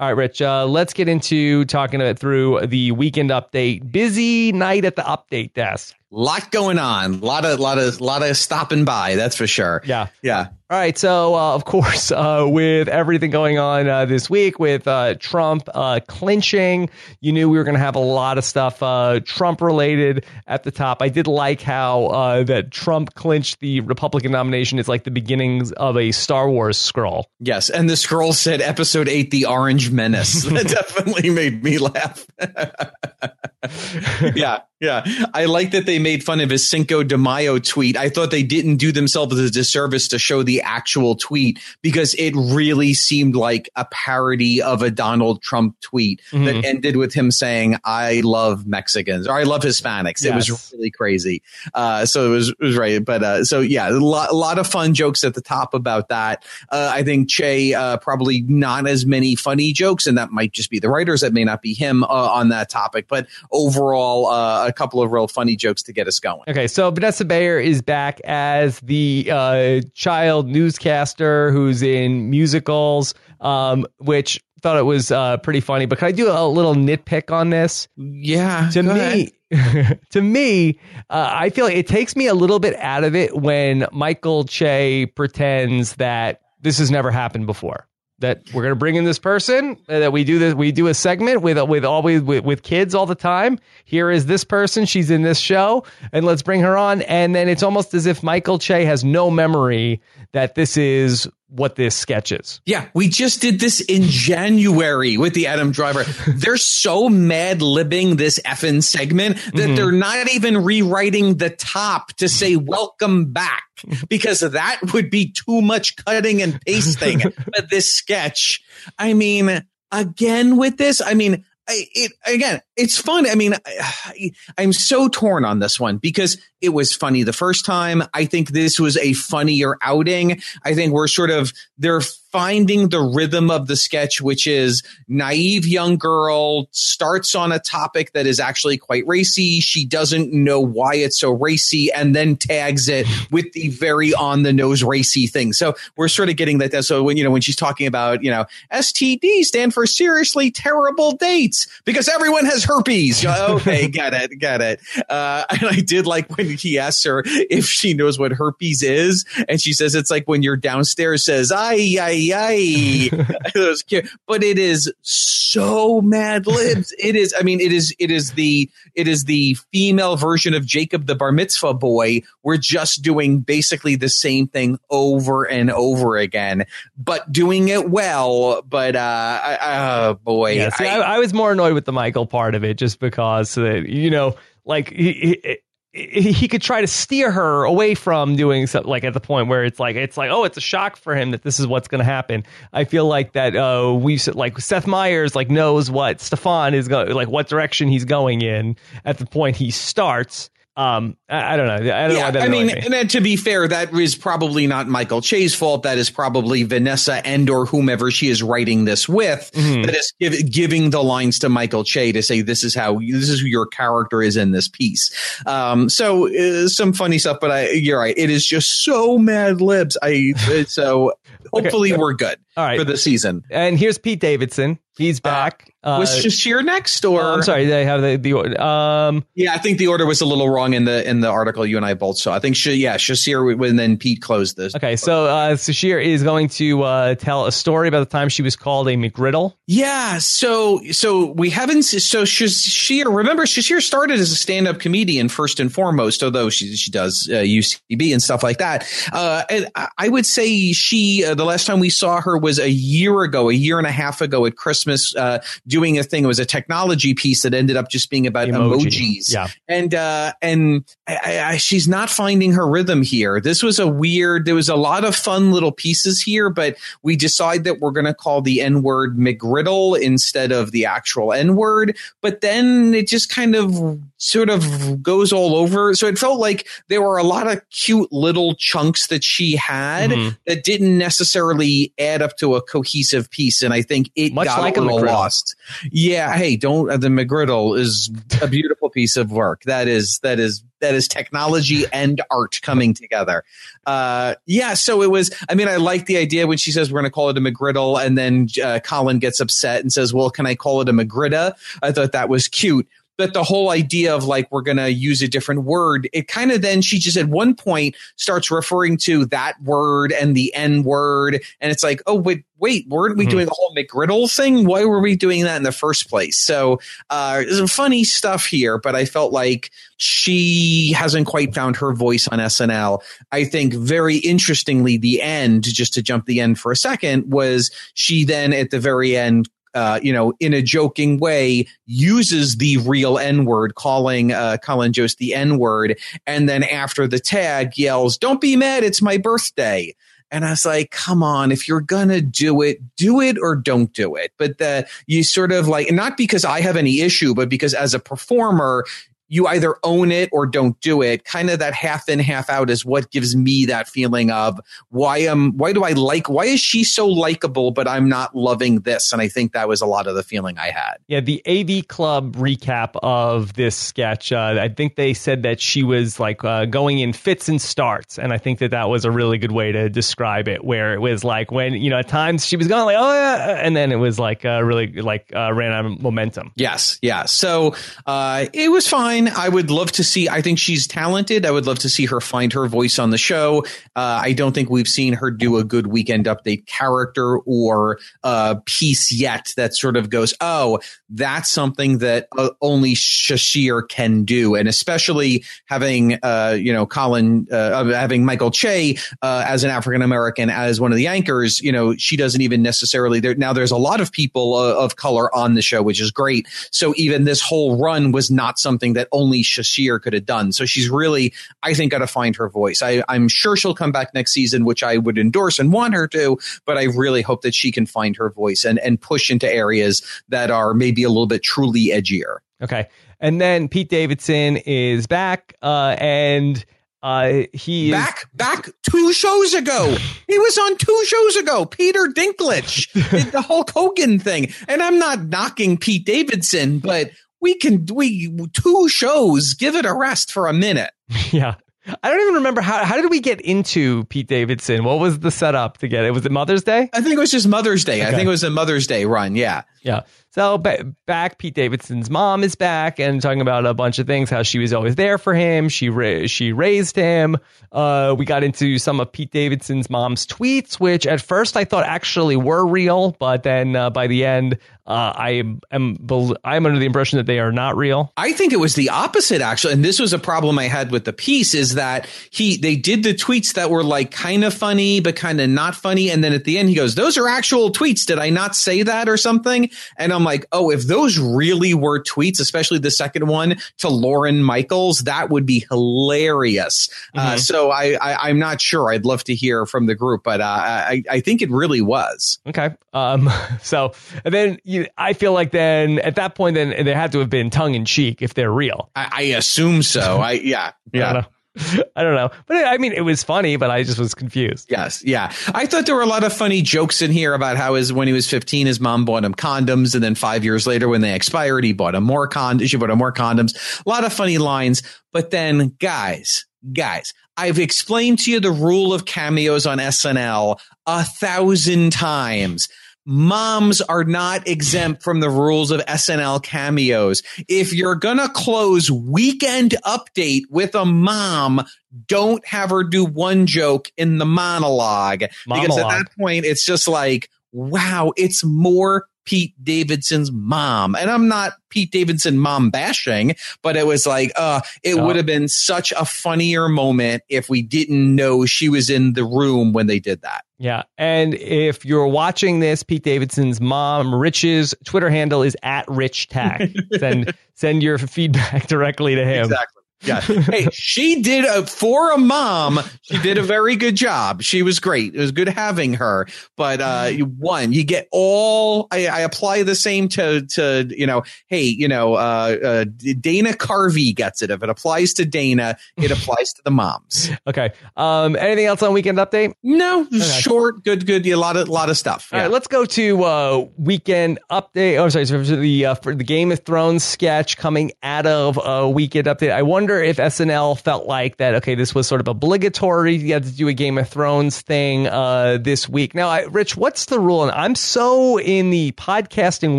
All right. Bye. All right, Rich. Uh, let's get into talking it through the weekend update. Busy night at the update desk. Lot going on. A lot of, lot of, lot of stopping by. That's for sure. Yeah. Yeah. All right. So, uh, of course, [LAUGHS] uh, with everything going on uh, this week with uh, Trump uh, clinching, you knew we were going to have a lot of stuff uh, Trump related at the top. I did like how that Trump clinched the Republican nomination is like the beginnings of a Star Wars scroll. Yes. And the scroll said episode eight, The Orange Menace. [LAUGHS] that definitely made me laugh. [LAUGHS] yeah. Yeah, I like that they made fun of his Cinco de Mayo tweet. I thought they didn't do themselves a disservice to show the actual tweet because it really seemed like a parody of a Donald Trump tweet mm-hmm. that ended with him saying, I love Mexicans or I love Hispanics. Yes. It was really crazy. Uh, so it was, it was right. But, uh, so yeah, a lot, a lot, of fun jokes at the top about that. Uh, I think Che, uh, probably not as many funny jokes and that might just be the writers. That may not be him, uh, on that topic, but overall, uh, a couple of real funny jokes to get us going. Okay, so Vanessa Bayer is back as the uh, child newscaster who's in musicals, um, which thought it was uh, pretty funny. But can I do a little nitpick on this? Yeah. To me, [LAUGHS] to me, uh, I feel like it takes me a little bit out of it when Michael Che pretends that this has never happened before that we're going to bring in this person uh, that we do this we do a segment with with always with, with kids all the time. Here is this person. She's in this show and let's bring her on. And then it's almost as if michael che has no memory that this is what this sketch is. Yeah, we just did this in January with the Adam Driver. they're so mad libbing this effing segment that mm-hmm. they're not even rewriting the top to say welcome back because that would be too much cutting and pasting. [LAUGHS] but this sketch, I mean, again with this, I mean, it again, it's fun. I mean, I, am so torn on this one because It was funny the first time. I think this was a funnier outing. I think we're sort of, they're finding the rhythm of the sketch, which is naive young girl starts on a topic that is actually quite racy. She doesn't know why it's so racy and then tags it with the very on the nose racy thing. So we're sort of getting that. So when, you know, when she's talking about, you know, STD stand for seriously terrible dates because everyone has herpes. okay. Get it. Get it. Uh, [LAUGHS] and I did like when he asks her if she knows what herpes is. And she says, it's like when your downstairs says, I, I, ay. [LAUGHS] was cute, but it is so Mad Libs. It is. I mean, it is. It is the. It is the female version of Jacob the Bar Mitzvah boy. We're just doing basically the same thing over and over again, but doing it well. But uh, oh boy, yeah. See, I, I, I was more annoyed with the Michael part of it, just because uh, you know, like he, he he could try to steer her away from doing something like at the point where it's like it's like oh it's a shock for him that this is what's going to happen. I feel like that uh we like seth meyers like knows what Stefon is going like what direction he's going in. At the point he starts um, I, I, don't know. I don't yeah, know. I mean, me. and to be fair, that is probably not Michael Che's fault. That is probably Vanessa and or whomever she is writing this with mm-hmm. that is give, giving the lines to Michael Che to say this is how this is who your character is in this piece. Um, so uh, some funny stuff, but I, you're right. It is just so Mad Libs. I so [LAUGHS] hopefully okay. we're good. All right. for the season. And here's Pete Davidson. He's uh, back. Uh, was Sasheer next, or oh, I'm sorry, they have the, the order. Um, yeah, I think the order was a little wrong in the in the article you and I both saw. I think Sh- yeah, Sasheer, and then Pete closed this. Okay, so uh, Sasheer is going to uh, tell a story about the time she was called a McGriddle. Yeah, so so we haven't. So Sasheer, remember Sasheer started as a stand up comedian first and foremost, although she she does uh, UCB and stuff like that. Uh, and I would say she uh, the last time we saw her was a year ago, a year and a half ago at Christmas, uh, doing a thing. It was a technology piece that ended up just being about Emoji. emojis. Yeah. And, uh, and I, I, she's not finding her rhythm here. This was a weird, there was a lot of fun little pieces here, but we decide that we're going to call the N word McGriddle instead of the actual N word. But then it just kind of sort of goes all over. So it felt like there were a lot of cute little chunks that she had mm-hmm. that didn't necessarily add up to a cohesive piece. And I think it Much got like little lost. Yeah. Hey, don't, uh, the McGriddle is a beautiful piece of work. That is, that is, that is technology and art coming together. Uh, yeah. So it was, I mean, I like the idea when she says we're going to call it a McGriddle and then uh, Colin gets upset and says, well, can I call it a McGritta? I thought that was cute that the whole idea of like we're going to use a different word it kind of then she just at one point starts referring to that word and the n word and it's like oh wait wait weren't we mm-hmm. doing the whole mcgriddle thing? Why were we doing that in the first place? So uh some funny stuff here but i felt like she hasn't quite found her voice on snl i think very interestingly the end just to jump the end for a second was she then at the very end uh, you know, in a joking way, uses the real N word, calling uh, Colin Jost the N word, and then after the tag yells, "Don't be mad, it's my birthday." And I was like, come on, if you're gonna do it, do it or don't do it. But the, you sort of like, not because I have any issue, but because as a performer, you either own it or don't do it. Kind of that half in, half out is what gives me that feeling of why am why do I like why is she so likable but I'm not loving this? And I think that was a lot of the feeling I had. Yeah, the AV Club recap of this sketch. Uh, I think they said that she was like uh, going in fits and starts, and I think that that was a really good way to describe it. Where it was like when you know at times she was going like oh yeah, and then it was like uh, really like uh, ran out of momentum. Yes, yeah. So uh, it was fine I would love to see. I think she's talented. I would love to see her find her voice on the show. Uh, I don't think we've seen her do a good weekend update character or uh, piece yet that sort of goes, oh, that's something that uh, only Sasheer can do, and especially having uh, you know Colin uh, having Michael Che uh, as an African American as one of the anchors. You know, she doesn't even necessarily there. Now there's a lot of people of color on the show, which is great. So even this whole run was not something that only Sasheer could have done. So she's really, I think, got to find her voice. I, I'm sure she'll come back next season, which I would endorse and want her to, but I really hope that she can find her voice and, and push into areas that are maybe a little bit truly edgier. Okay. And then Pete Davidson is back, uh, and uh, he back back two shows ago. he was on two shows ago. Peter Dinklage [LAUGHS] did the Hulk Hogan thing, and I'm not knocking Pete Davidson, but we can we two shows. Give it a rest for a minute. [LAUGHS] Yeah. I don't even remember how how did we get into Pete Davidson? What was the setup to get it? Was it Mother's Day? I think it was just Mother's Day. Okay. I think it was a Mother's Day run. Yeah. Yeah. So back, Pete Davidson's mom is back and talking about a bunch of things. How she was always there for him. She ra- she raised him. Uh, we got into some of Pete Davidson's mom's tweets, which at first I thought actually were real, but then uh, by the end, uh, I am I'm under the impression that they are not real. I think it was the opposite actually, and this was a problem I had with the piece is that he they did the tweets that were like kind of funny but kind of not funny, and then at the end he goes, "Those are actual tweets. Did I not say that or something?" And I'm like, "Oh, if those really were tweets, especially the second one to Lorne Michaels, that would be hilarious." Uh, mm-hmm. Uh, so I, I am not sure. I'd love to hear from the group, but uh, I I think it really was okay. Um, [LAUGHS] so and then you I feel like then at that point, then they had to have been tongue in cheek if they're real. I, I assume so. I yeah [LAUGHS] yeah. I [LAUGHS] I don't know. But I mean, it was funny, but I just was confused. Yes. Yeah. I thought there were a lot of funny jokes in here about how his, when he was 15, his mom bought him condoms. And then five years later, when they expired, he bought him more condoms. She bought him more condoms. A lot of funny lines. But then guys, guys, I've explained to you the rule of cameos on SNL a thousand times moms are not exempt from the rules of SNL cameos. If you're going to close weekend update with a mom, don't have her do one joke in the monologue. monologue. Because at that point, it's just like, wow, it's more Pete Davidson's mom. And I'm not Pete Davidson mom bashing, but it was like, uh, it oh. would have been such a funnier moment if we didn't know she was in the room when they did that. Yeah. And if you're watching this, Pete Davidson's mom, Rich's Twitter handle is at Rich Tack. [LAUGHS] send send your feedback [LAUGHS] directly to him. Exactly. Yeah. Hey, she did a, for a mom. She did a very good job. She was great. It was good having her. But uh, one, you get all. I, I apply the same to to you know. Hey, you know, uh, uh, Dana Carvey gets it. If it applies to Dana, it applies to the moms. [LAUGHS] Okay. Um. Anything else on weekend update? No. Okay. Short. Good. Good. A lot of lot of stuff. Yeah. All right. Let's go to uh, weekend update. Oh, sorry. So for the uh, for the Game of Thrones sketch coming out of a uh, weekend update. I wonder wonder if SNL felt like that. Okay, this was sort of obligatory. You had to do a Game of Thrones thing uh, this week. Now, I, Rich, what's the rule? And I'm so in the podcasting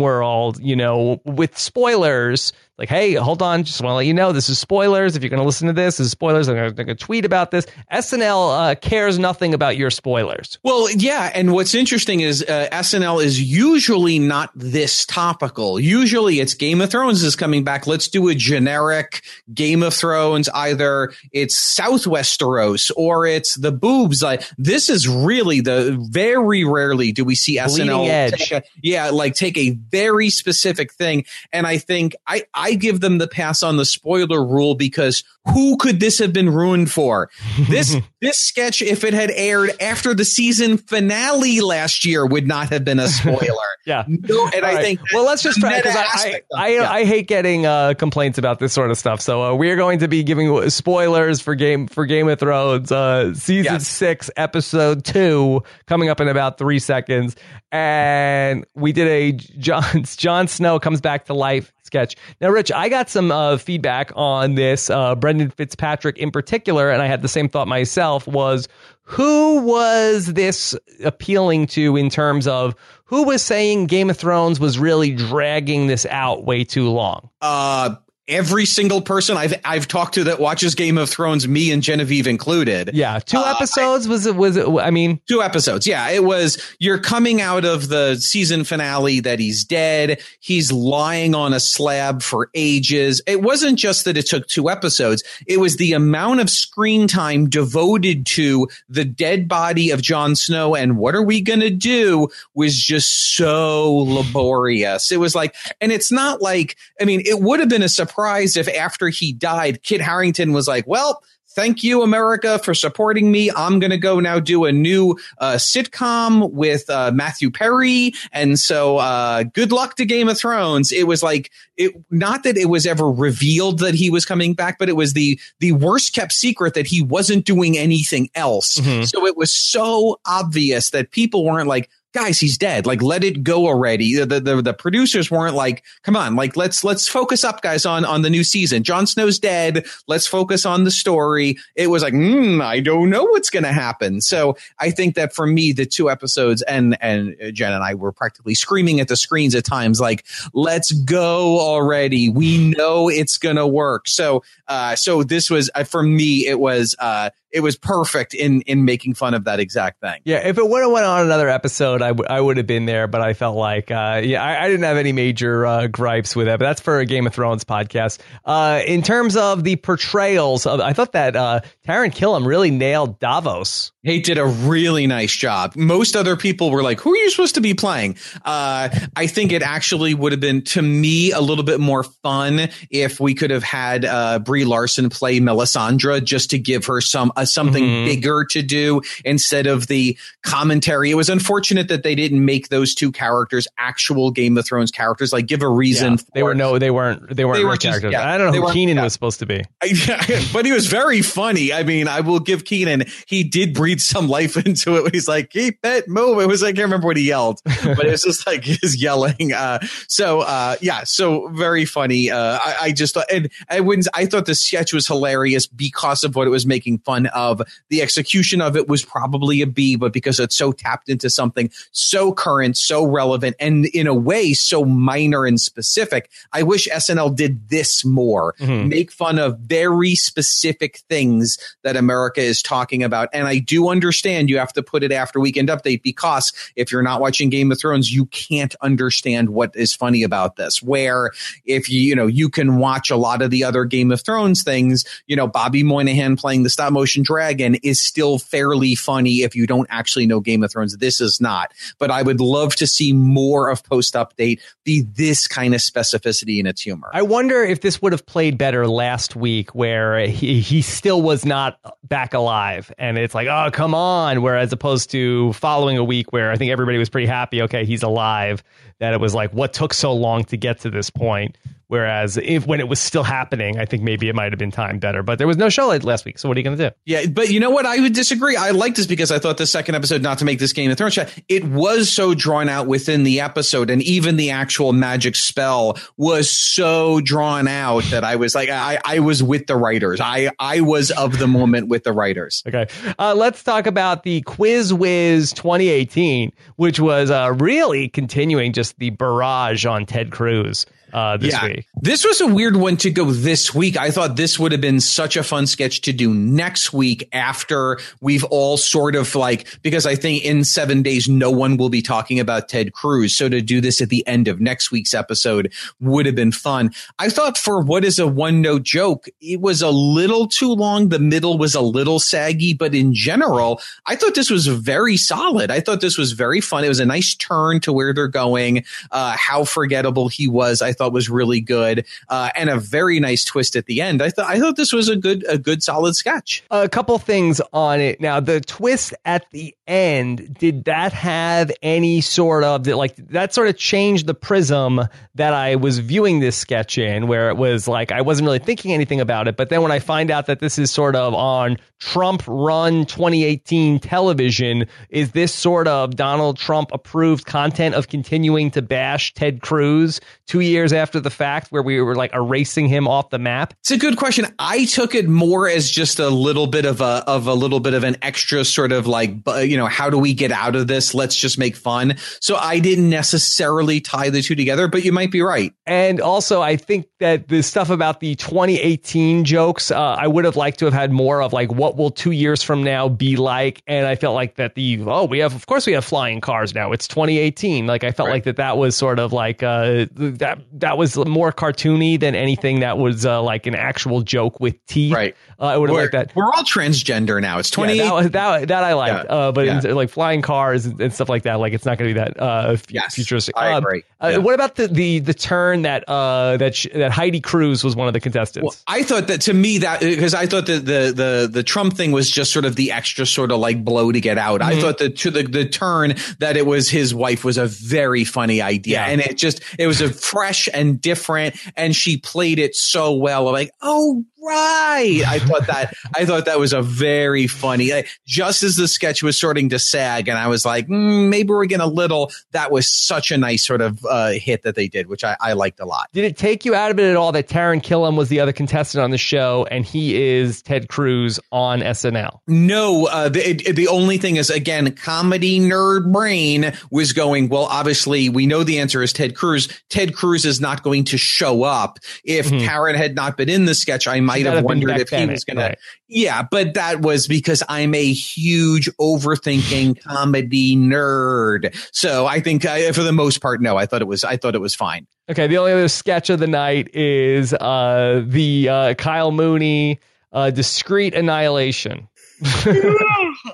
world, you know, with spoilers like, hey, hold on, just want to let you know this is spoilers. If you're going to listen to this, this is spoilers. I'm going to tweet about this. SNL uh, cares nothing about your spoilers. Well, yeah, and what's interesting is uh, SNL is usually not this topical. Usually, it's Game of Thrones is coming back. Let's do a generic Game of Thrones. Either it's Southwesteros or it's the boobs. Like this is really the very rarely do we see SNL take a, yeah, like take a very specific thing. And I think I I I give them the pass on the spoiler rule because who could this have been ruined for? This [LAUGHS] this sketch, if it had aired after the season finale last year, would not have been a spoiler. Yeah, no, and All I right. think well, let's just try because I I, I, yeah. I, hate getting uh, complaints about this sort of stuff. So uh, we are going to be giving spoilers for game for Game of Thrones uh, season yes. six, episode two, coming up in about three seconds. And we did a John [LAUGHS] Jon Snow comes back to life sketch. Now, Rich, I got some uh, feedback on this. Uh, Brendan Fitzpatrick in particular, and I had the same thought myself. Was who was this appealing to in terms of who was saying Game of Thrones was really dragging this out way too long? Uh, every single person I've I've talked to that watches Game of Thrones, me and Genevieve included. Yeah, two uh, episodes I, was it was it? I mean, two episodes. Yeah, it was. You're coming out of the season finale that he's dead. He's lying on a slab for ages. It wasn't just that it took two episodes. It was the amount of screen time devoted to the dead body of Jon Snow and what are we gonna do was just so laborious. It was like, and it's not like I mean, it would have been a surprise surprised if after he died, Kit Harington was like, well, thank you, America, for supporting me. I'm going to go now do a new uh, sitcom with uh, Matthew Perry. And so, uh, good luck to Game of Thrones. It was like, it, not that it was ever revealed that he was coming back, but it was the, the worst kept secret that he wasn't doing anything else. Mm-hmm. So it was so obvious that people weren't like, guys, he's dead. Like, let it go already. The, the, the producers weren't like, come on, like, let's, let's focus up guys on, on the new season. Jon Snow's dead. Let's focus on the story. It was like, mm, I don't know what's going to happen. So I think that for me, the two episodes and, and Jen and I were practically screaming at the screens at times, like, let's go already. We know it's going to work. So, uh, so this was, uh, for me, it was, uh, it was perfect in in making fun of that exact thing. Yeah, if it would have went on another episode, I, w- I would have been there, but I felt like, uh, yeah, I, I, didn't have any major uh, gripes with it. But that's for a Game of Thrones podcast. Uh, in terms of the portrayals, of, I thought that uh, Taran Killam really nailed Davos. He did a really nice job. Most other people were like, "Who are you supposed to be playing?" Uh, I think it actually would have been, to me, a little bit more fun if we could have had uh, Brie Larson play Melisandre, just to give her some something mm-hmm. bigger to do instead of the commentary. It was unfortunate that they didn't make those two characters actual Game of Thrones characters. Like, give a reason. Yeah, they were no, they weren't. They weren't they were just, characters. Yeah, I don't know who Keenan yeah. was supposed to be, [LAUGHS] but he was very funny. I mean, I will give Keenan. He did breathe some life [LAUGHS] into it. When he's like, "Keep it moving." It was I can't remember what he yelled, [LAUGHS] but it was just like his yelling. Uh, so uh, yeah, so very funny. Uh, I, I, just thought, and I wouldn't. I thought the sketch was hilarious because of what it was making fun of. The execution of it was probably a B, but because it's so tapped into something so current, so relevant, and in a way so minor and specific, I wish SNL did this more. Mm-hmm. Make fun of very specific things that America is talking about. And I do understand you have to put it after Weekend Update because if you're not watching Game of Thrones, you can't understand what is funny about this. Where if you, you know, you can watch a lot of the other Game of Thrones things, you know, Bobby Moynihan playing the stop motion dragon is still fairly funny if you don't actually know Game of Thrones. This is not. But I would love to see more of post update be this kind of specificity in its humor. I wonder if this would have played better last week where he, he still was not back alive. And it's like, oh, come on. Whereas opposed to following a week where I think everybody was pretty happy, okay, he's alive, that it was like, what took so long to get to this point? Whereas if when it was still happening, I think maybe it might have been timed better. But there was no show last week, so what are you going to do? Yeah, but you know what? I would disagree. I liked this because I thought the second episode, not to make this Game of Thrones shot, it was so drawn out within the episode, and even the actual magic spell was so drawn out that I was like, I, I was with the writers. I I was of the moment with the writers. [LAUGHS] Okay, uh, let's talk about the Quiz Wiz 2018, which was uh, really continuing just the barrage on Ted Cruz uh, this yeah. week. This was a weird one to go this week. I thought this would have been such a fun sketch to do next week after we've all sort of like, because I think in seven days, no one will be talking about Ted Cruz. So to do this at the end of next week's episode would have been fun. I thought for what is a one note joke, it was a little too long. The middle was a little saggy, but in general, I thought this was very solid. I thought this was very fun. It was a nice turn to where they're going, uh, how forgettable he was. I thought thought was really good, uh, and a very nice twist at the end. I thought I thought this was a good a good solid sketch. A couple things on it. Now the twist at the end did that have any sort of like that sort of changed the prism that I was viewing this sketch in, where it was like I wasn't really thinking anything about it, but then when I find out that this is sort of on Trump run 2018 television, is this sort of Donald Trump approved content of continuing to bash Ted Cruz two years years after the fact where we were like erasing him off the map? It's a good question. I took it more as just a little bit of a of a little bit of an extra sort of like you know how do we get out of this? Let's just make fun. So I didn't necessarily tie the two together, but you might be right. And also, I think that the stuff about the 2018 jokes, uh, I would have liked to have had more of like what will two years from now be like. And I felt like that the oh we have of course we have flying cars now. It's 2018. Like I felt right. like that that was sort of like uh, that that was more cartoony than anything that was uh, like an actual joke with teeth. Right. Uh, I would have liked that. we're all transgender now. It's twenty. Yeah, that, that, that I liked. Yeah. Uh, but Yeah. in- like flying cars and, stuff like that, like it's not going to be that uh, Yes, futuristic. I Um, agree. Uh, What about the, the the turn that uh, that sh- that Heidi Cruz was one of the contestants? Well, I thought that to me that because I thought that the the the Trump thing was just sort of the extra sort of like blow to get out. Mm-hmm. I thought that to the the turn that it was his wife was a very funny idea, and it just it was a fresh and different, and she played it so well. I'm like, oh right, I thought that I thought that was a very funny. just as the sketch was starting to sag, and I was like, mm, maybe we're getting a little. That was such a nice sort of uh, hit that they did, which I, I liked a lot. Did it take you out of it at all that Taran Killam was the other contestant on the show and he is Ted Cruz on SNL? No, uh, the, it, the only thing is, again, comedy nerd brain was going, well, obviously, we know the answer is Ted Cruz. Ted Cruz is not going to show up. If Mhm. Karen had not been in the sketch, I might That'd have have wondered if he was going right. to. Yeah, but that was because I'm a huge overthinking [LAUGHS] comedy nerd. So I think, I, for the most part, no, I thought it was, I thought it was fine. Okay, the only other sketch of the night is uh, the uh, Kyle Mooney uh, discreet annihilation. [LAUGHS]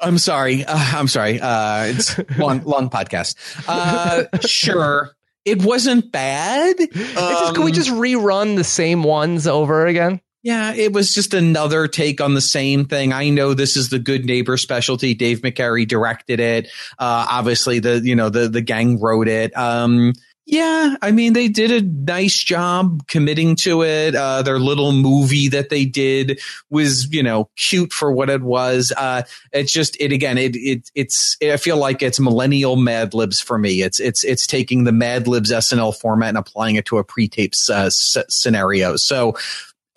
I'm sorry. Uh, I'm sorry. Uh, it's long, long podcast. Uh, sure. It wasn't bad. It's just, can we Um, just rerun the same ones over again? Yeah, it was just another take on the same thing. I know this is the Good Neighbor specialty. Dave McCary directed it. Uh, obviously, the you know the the gang wrote it. Um, yeah, I mean they did a nice job committing to it. Uh, their little movie that they did was you know cute for what it was. Uh, it's just it again. It it it's I feel like it's millennial Mad Libs for me. It's it's it's taking the Mad Libs SNL format and applying it to a pre-tape uh, s- scenario. So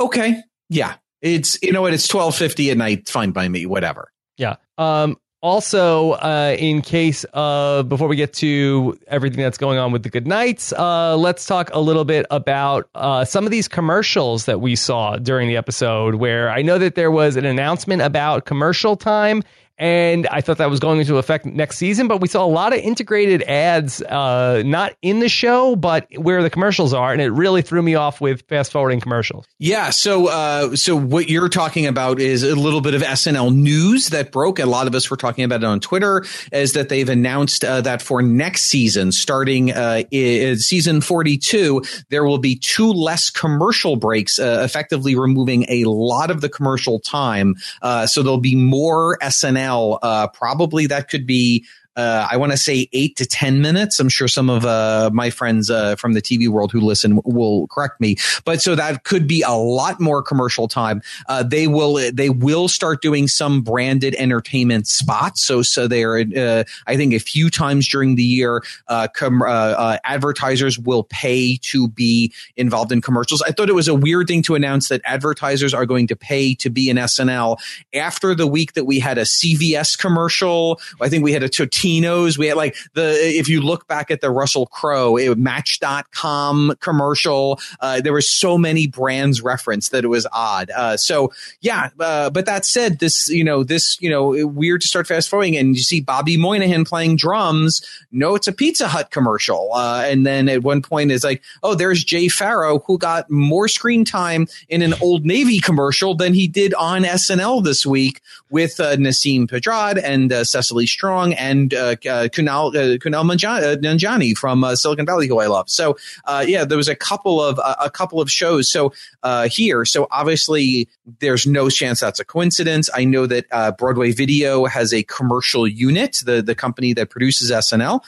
okay, yeah, it's you know what? It's twelve fifty at night. Fine by me. Whatever. Yeah. Um, also, uh, in case uh, before we get to everything that's going on with the Good Nights, uh, let's talk a little bit about uh, some of these commercials that we saw during the episode. Where I know that there was an announcement about commercial time, and I thought that was going into effect next season. But we saw a lot of integrated ads, uh, not in the show, but where the commercials are, and it really threw me off with fast forwarding commercials. Yeah. So, uh, so what you're talking about is a little bit of SNL news that broke. A lot of us were talking about it on Twitter. Is that they've announced uh, that for next season, starting uh, season 42, there will be two less commercial breaks, uh, effectively removing a lot of the commercial time. Uh, so there'll be more SNL. Uh, probably that could be. Uh, I want to say eight to 10 minutes. I'm sure some of uh, my friends uh, from the TV world who listen will correct me. But so that could be a lot more commercial time. Uh, they will they will start doing some branded entertainment spots. So so they're uh, I think a few times during the year, uh, com- advertisers will pay to be involved in commercials. I thought it was a weird thing to announce that advertisers are going to pay to be in SNL after the week that we had a CVS commercial. I think we had a Totino's. We had like the if you look back at the Russell Crowe it, Match.com commercial, uh, there were so many brands referenced that it was odd. Uh, so yeah, uh, but that said, this you know this you know weird to start fast forwarding and you see Bobby Moynihan playing drums. No, it's a Pizza Hut commercial, uh, and then at one point it's like, oh, there's Jay Pharoah who got more screen time in an Old Navy commercial than he did on SNL this week with uh, Nasim Pedrad and uh, Cecily Strong and uh, uh, Kumail uh, Kumail uh, from uh, Silicon Valley, who I love. So yeah, there was a couple of a couple of shows. So here, so obviously there's no chance that's a coincidence. I know that Broadway Video has a commercial unit, the the company that produces SNL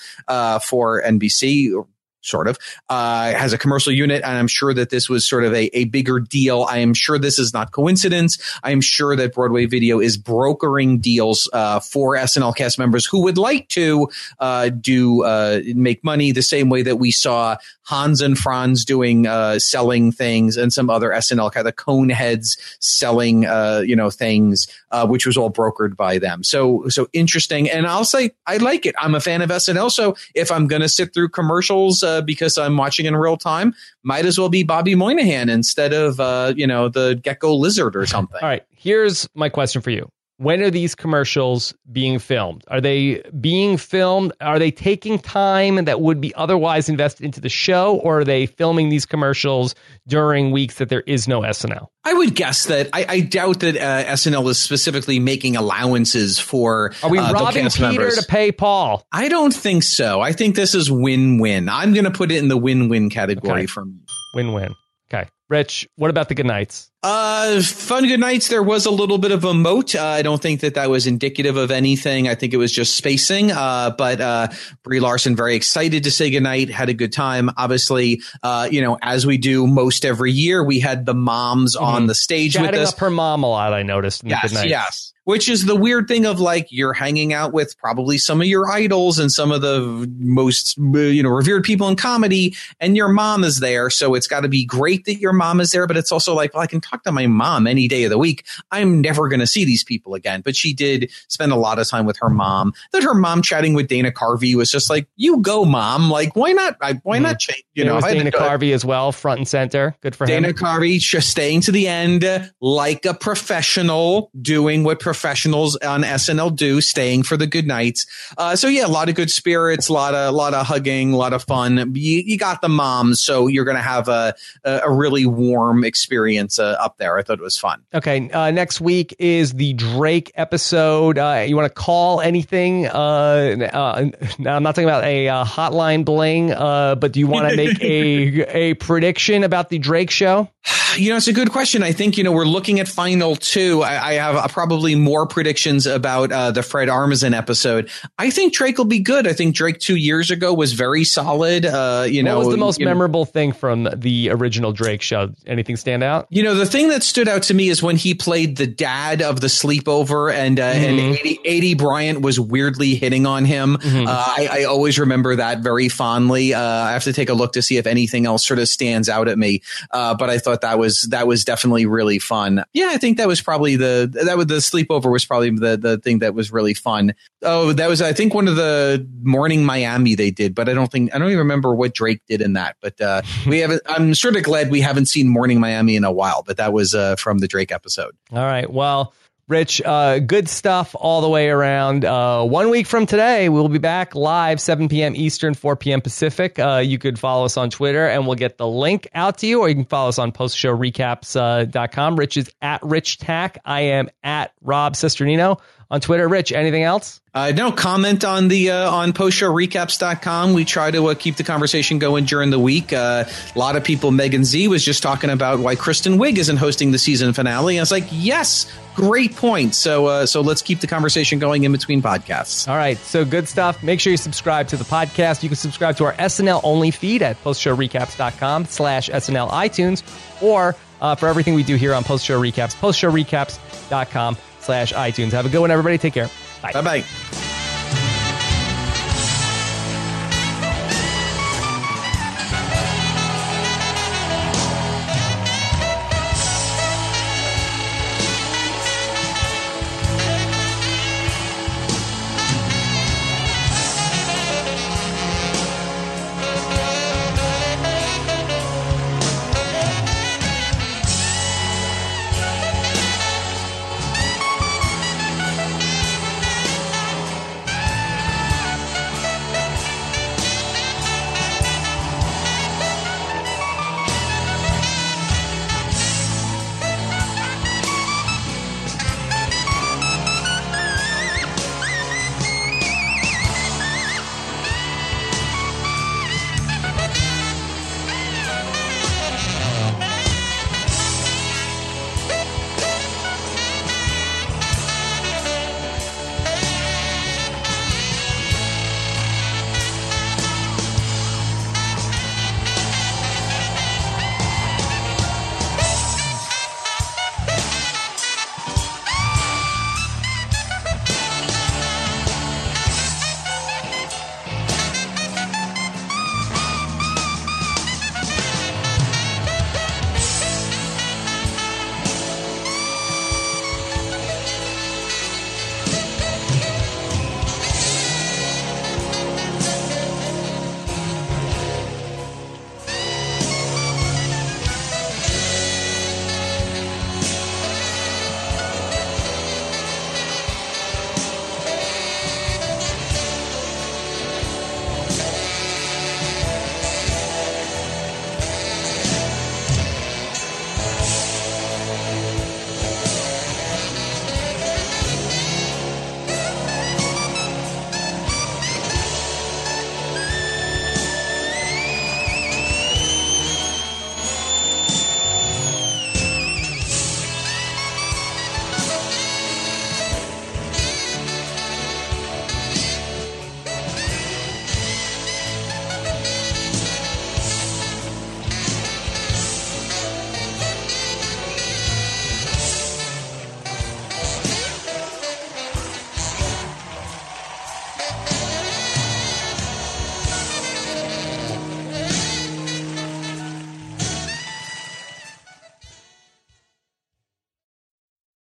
for NBC. Sort of uh, has a commercial unit, and I'm sure that this was sort of a, a bigger deal. I am sure this is not coincidence. I am sure that Broadway Video is brokering deals uh, for SNL cast members who would like to uh, do uh, make money the same way that we saw Hans and Franz doing uh, selling things and some other SNL kind of cone heads selling uh, you know things, which was all brokered by them. So so interesting, and I'll say I like it. I'm a fan of SNL, so if I'm going to sit through commercials uh, because I'm watching in real time, might as well be Bobby Moynihan instead of uh, you know the gecko lizard or something. All right, here's my question for you. When are these commercials being filmed? Are they being filmed? Are they taking time that would be otherwise invested into the show, or are they filming these commercials during weeks that there is no SNL? I would guess that I, I doubt that uh, SNL is specifically making allowances for. Are we uh, the robbing Peter members. to pay Paul? I don't think so. I think this is win-win. I'm going to put it in the win-win category Okay. for me. Win-win. Rich. What about the good nights? Uh, fun good nights. There was a little bit of a moat. Uh, I don't think that that was indicative of anything. I think it was just spacing. Uh, but uh, Brie Larson very excited to say goodnight. Had a good time. Obviously, uh, you know, as we do most every year, we had the moms on the stage with Chatting us. up her mom a lot. I noticed. In Yes, yes. Which is the weird thing of like you're hanging out with probably some of your idols and some of the most you know revered people in comedy, and your mom is there. So it's got to be great that your mom is there, but it's also like, well, I can talk to my mom any day of the week. I'm never going to see these people again. But she did spend a lot of time with her mom. That her mom chatting with Dana Carvey was just like, you go, mom. Like, why not? I, why hmm. not change? You know, know, if I had Dana to do it- Carvey as well, front and center. Good for Dana him. Dana Carvey just staying to the end like a professional, doing what professionals on SNL do, staying for the good nights. Uh, so yeah, a lot of good spirits, a lot of, a lot of hugging, a lot of fun. You, you got the moms, so you're going to have a, a, really warm experience uh, up there. I thought it was fun. Okay, uh, next week is the Drake episode. Uh, you want to call anything? Uh, uh, [LAUGHS] now, I'm not talking about a uh, hotline bling, uh, but do you [LAUGHS] want to make a [LAUGHS] a prediction about the Drake show? You know, it's a good question. I think, you know, we're looking at final two. I, I have uh, probably more predictions about uh, the Fred Armisen episode. I think Drake will be good. I think Drake two years ago was very solid. Uh, you know, what was the most you know- memorable thing from the original Drake show? Anything stand out? You know, the thing that stood out to me is when he played the dad of the sleepover and, uh, and Mhm. Aidy, Aidy Bryant was weirdly hitting on him. Mhm. Uh, I, I always remember that very fondly. Uh, I have to take a look to see if anything else sort of stands out at me. Uh, but I thought that was, that was definitely really fun. Yeah, I think that was probably the, that was the sleepover was probably the, the thing that was really fun. Oh, that was, I think one of the morning Miami they did, but I don't think, I don't even remember what Drake did in that, but, uh, [LAUGHS] we haven't, I'm sort of glad we haven't seen morning Miami in a while, but that was, uh, from the Drake episode. All right. Well, Rich, uh, good stuff all the way around. Uh, one week from today, we'll be back live, 7 p.m. Eastern, 4 p.m. Pacific. Uh, you could follow us on Twitter and we'll get the link out to you, or you can follow us on postshowrecaps.com. Rich is at Rich Tack. I am at Rob Cesternino on Twitter. Rich, anything else? Uh, no comment on the uh, on postshowrecaps.com. We try to uh, keep the conversation going during the week. Uh, a lot of people, Megan Z was just talking about why Kristen Wiig isn't hosting the season finale. And I was like, yes, great point. So uh, so let's keep the conversation going in between podcasts. All right, so good stuff. Make sure you subscribe to the podcast. You can subscribe to our SNL only feed at postshowrecaps.com slash SNL iTunes or uh, for everything we do here on Post Show Recaps, postshowrecaps.com slash iTunes. Have a good one, everybody. Take care. Bye. Bye bye.